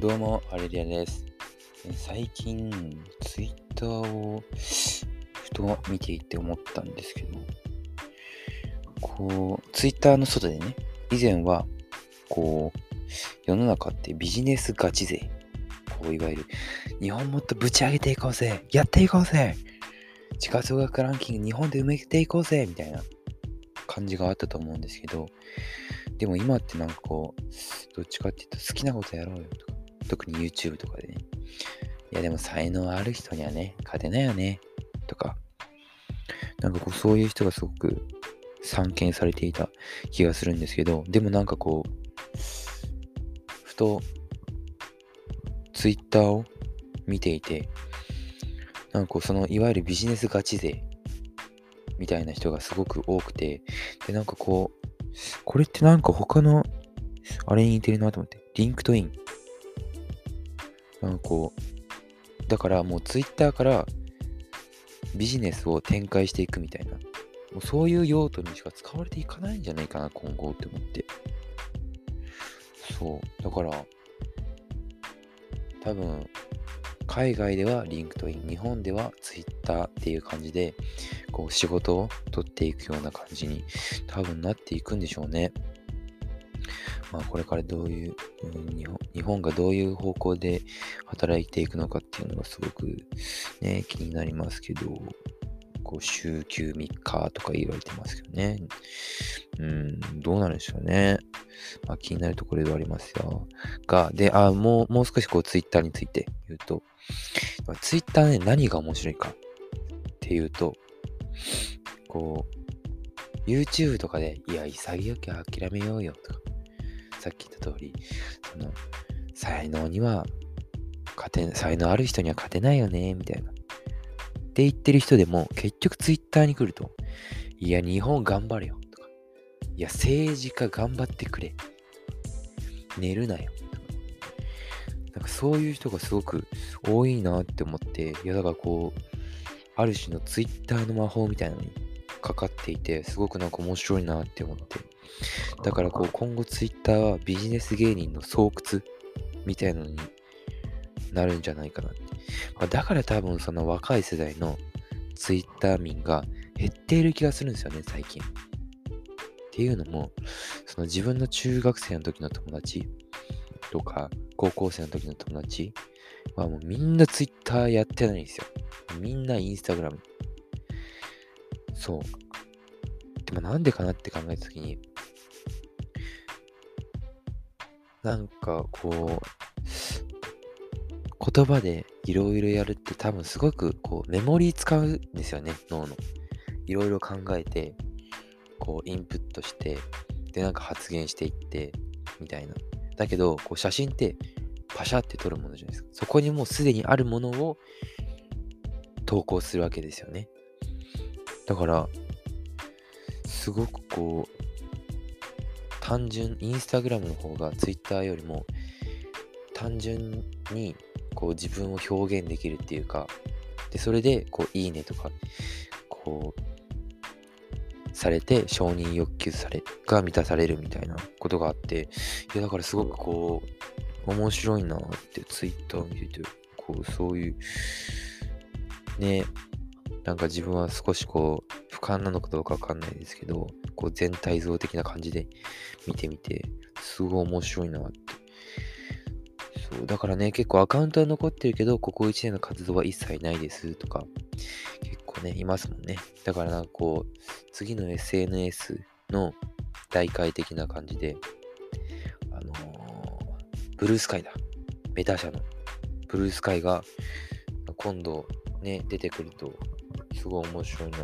どうも、アレリアです。最近、ツイッターをふと見ていて思ったんですけど、こう、ツイッターの外でね、以前は、こう、世の中ってビジネスガチ勢、こう、いわゆる、日本もっとぶち上げていこうぜ。やっていこうぜ。時価総額ランキング日本で埋めていこうぜ。みたいな感じがあったと思うんですけど、でも今ってなんかこう、どっちかっていうと好きなことやろうよとか、特に YouTube とかでね。いやでも才能ある人にはね、勝てないよね。とか、なんかこうそういう人がすごく散見されていた気がするんですけど、でもなんかこう、ふと Twitter を見ていて、なんかこうそのいわゆるビジネスガチ勢みたいな人がすごく多くて、でなんかこう、これってなんか他のあれに似てるなと思って、 LinkedIn。なんかこう、だからもうツイッターからビジネスを展開していくみたいな、もうそういう用途にしか使われていかないんじゃないかな、今後って思って。そう。だから、多分、海外ではリンクトイン、日本ではツイッターっていう感じで、こう仕事を取っていくような感じに多分なっていくんでしょうね。まあこれからどういう、日本日本がどういう方向で働いていくのかっていうのがすごくね、気になりますけど、こう週休3日とか言われてますけどね。うん、どうなるんでしょうね。まあ気になるところではありますよ。が、で、あ、もう、もう少しこうツイッターについて言うと、ツイッターね、何が面白いかっていうと、こう、YouTube とかで、いや、潔く諦めようよとか、さっき言った通り、その、才能には勝て、才能ある人には勝てないよね、みたいな。って言ってる人でも、結局 Twitter に来ると、いや、日本頑張れよ、とか、いや、政治家頑張ってくれ。寝るなよ、なんかそういう人がすごく多いなって思って、いや、だからこう、ある種の Twitter の魔法みたいなのにかかっていて、すごくなんか面白いなって思って。だからこう今後 Twitter はビジネス芸人の巣窟みたいのになるんじゃないかな。まあ、だから多分その若い世代の Twitter 民が減っている気がするんですよね、最近。っていうのも、その自分の中学生の時の友達とか、高校生の時の友達はもうみんな Twitter やってないんですよ。みんな Instagram。そう。でもなんでかなって考えた時に、なんかこう、言葉でいろいろやるって多分すごくこうメモリー使うんですよね、脳の。いろいろ考えて、こうインプットして、でなんか発言していって、みたいな。だけど、こう写真ってパシャって撮るものじゃないですか。そこにもうすでにあるものを投稿するわけですよね。だから、すごくこう、単純、インスタグラムの方がツイッターよりも単純にこう自分を表現できるっていうか、で、それでこう、いいねとか、こう、されて承認欲求されが満たされるみたいなことがあって、いや、だからすごくこう、面白いなってツイッターを見てて、こう、そういう、ね、なんか自分は少しこう、俯瞰なのかどうかわかんないですけど、こう全体像的な感じで見てみて、すごい面白いなって。そう、だからね、結構アカウントは残ってるけど、ここ1年の活動は一切ないですとか、結構ね、いますもんね。だからなんかこう、次の SNS の大会的な感じで、あのーブルースカイだ。メタ社のブルースカイが今度ね、出てくると、すごい面白いな、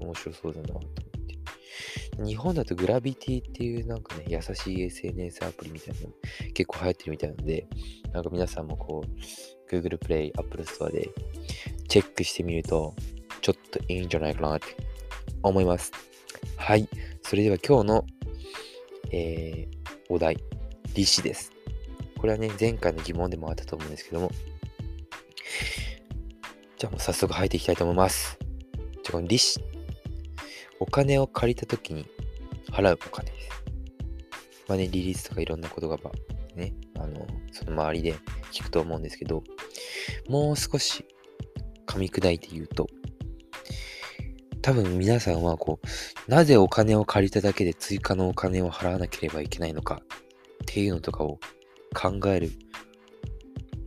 面白そうだなと思って。日本だとグラビティっていうなんかね、優しい SNS アプリみたいなの結構流行ってるみたいなので、なんか皆さんもこう、Google Play、Apple Store でチェックしてみると、ちょっといいんじゃないかなって思います。はい。それでは今日の、えー、お題、利子です。これはね、前回の疑問でもあったと思うんですけども、じゃあもう早速入っていきたいと思います。じゃあこの利子。お金を借りたときに払うお金です。まあね、利率とかいろんなことがば、ね、あの、その周りで聞くと思うんですけど、もう少し噛み砕いて言うと、多分皆さんはこう、なぜお金を借りただけで追加のお金を払わなければいけないのかっていうのとかを考える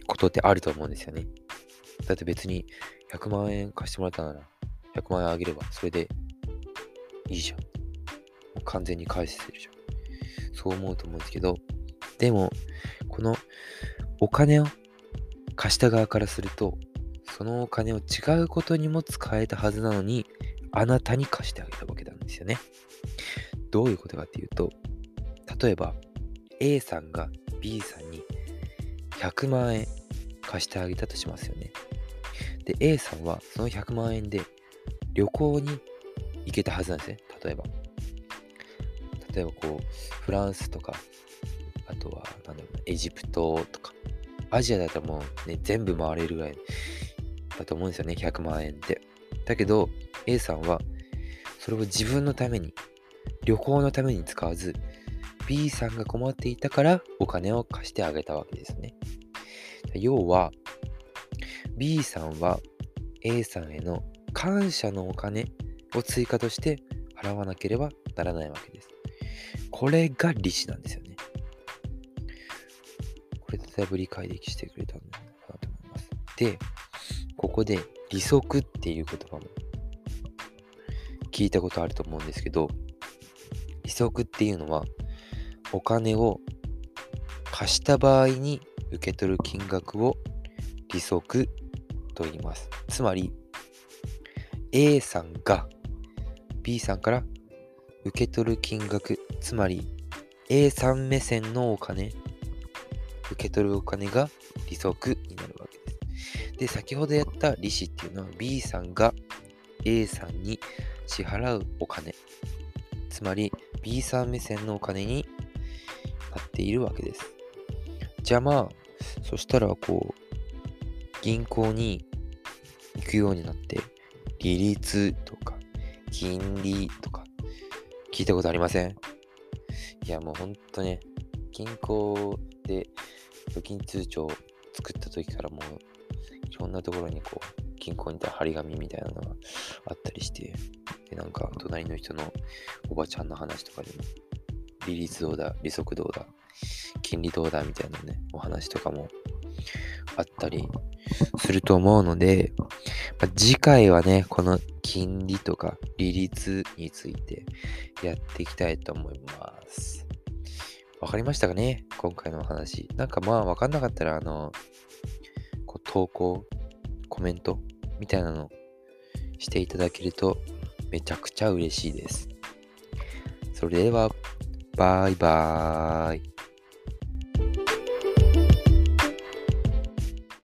ことってあると思うんですよね。だって別に100万円貸してもらったなら100万円あげればそれでいいじゃん。完全に返せてるじゃん。そう思うと思うんですけど、でも、このお金を貸した側からすると、そのお金を違うことにも使えたはずなのに、あなたに貸してあげたわけなんですよね。どういうことかっていうと、例えば A さんが B さんに100万円貸してあげたとしますよね。で、A さんはその100万円で旅行に行けたはずなんですね。例えば。例えばこう、フランスとか、あとは、なんだろうな、エジプトとか、アジアだったらもうね、全部回れるぐらいだと思うんですよね、100万円って。だけど、A さんは、それを自分のために、旅行のために使わず、B さんが困っていたからお金を貸してあげたわけですね。要は、B さんは A さんへの感謝のお金を追加として払わなければならないわけです。これが利子なんですよね。これでだいぶ理解できしてくれたんだなと思います。で、ここで利息っていう言葉も聞いたことあると思うんですけど、利息っていうのはお金を貸した場合に受け取る金額を利息と言います。つまり A さんが B さんから受け取る金額、つまり A さん目線のお金、受け取るお金が利息になるわけです。で、先ほどやった利子っていうのは B さんが A さんに支払うお金、つまり B さん目線のお金になっているわけです。じゃあまあ、そしたらこう、銀行に行くようになって、利率と、金利とか、聞いたことありません？いや、もうほんとね、銀行で預金通帳を作った時からもう、いろんなところにこう、銀行にいた張り紙みたいなのがあったりして、で、なんか、隣の人のおばちゃんの話とかでも、利率どうだ、利息どうだ、金利どうだみたいなね、お話とかもあったりすると思うので、ま、次回はね、この金利とか利率についてやっていきたいと思います。わかりましたかね？今回のお話。なんかまあわかんなかったら、あの、こう投稿、コメントみたいなのしていただけるとめちゃくちゃ嬉しいです。それでは、バイバーイ。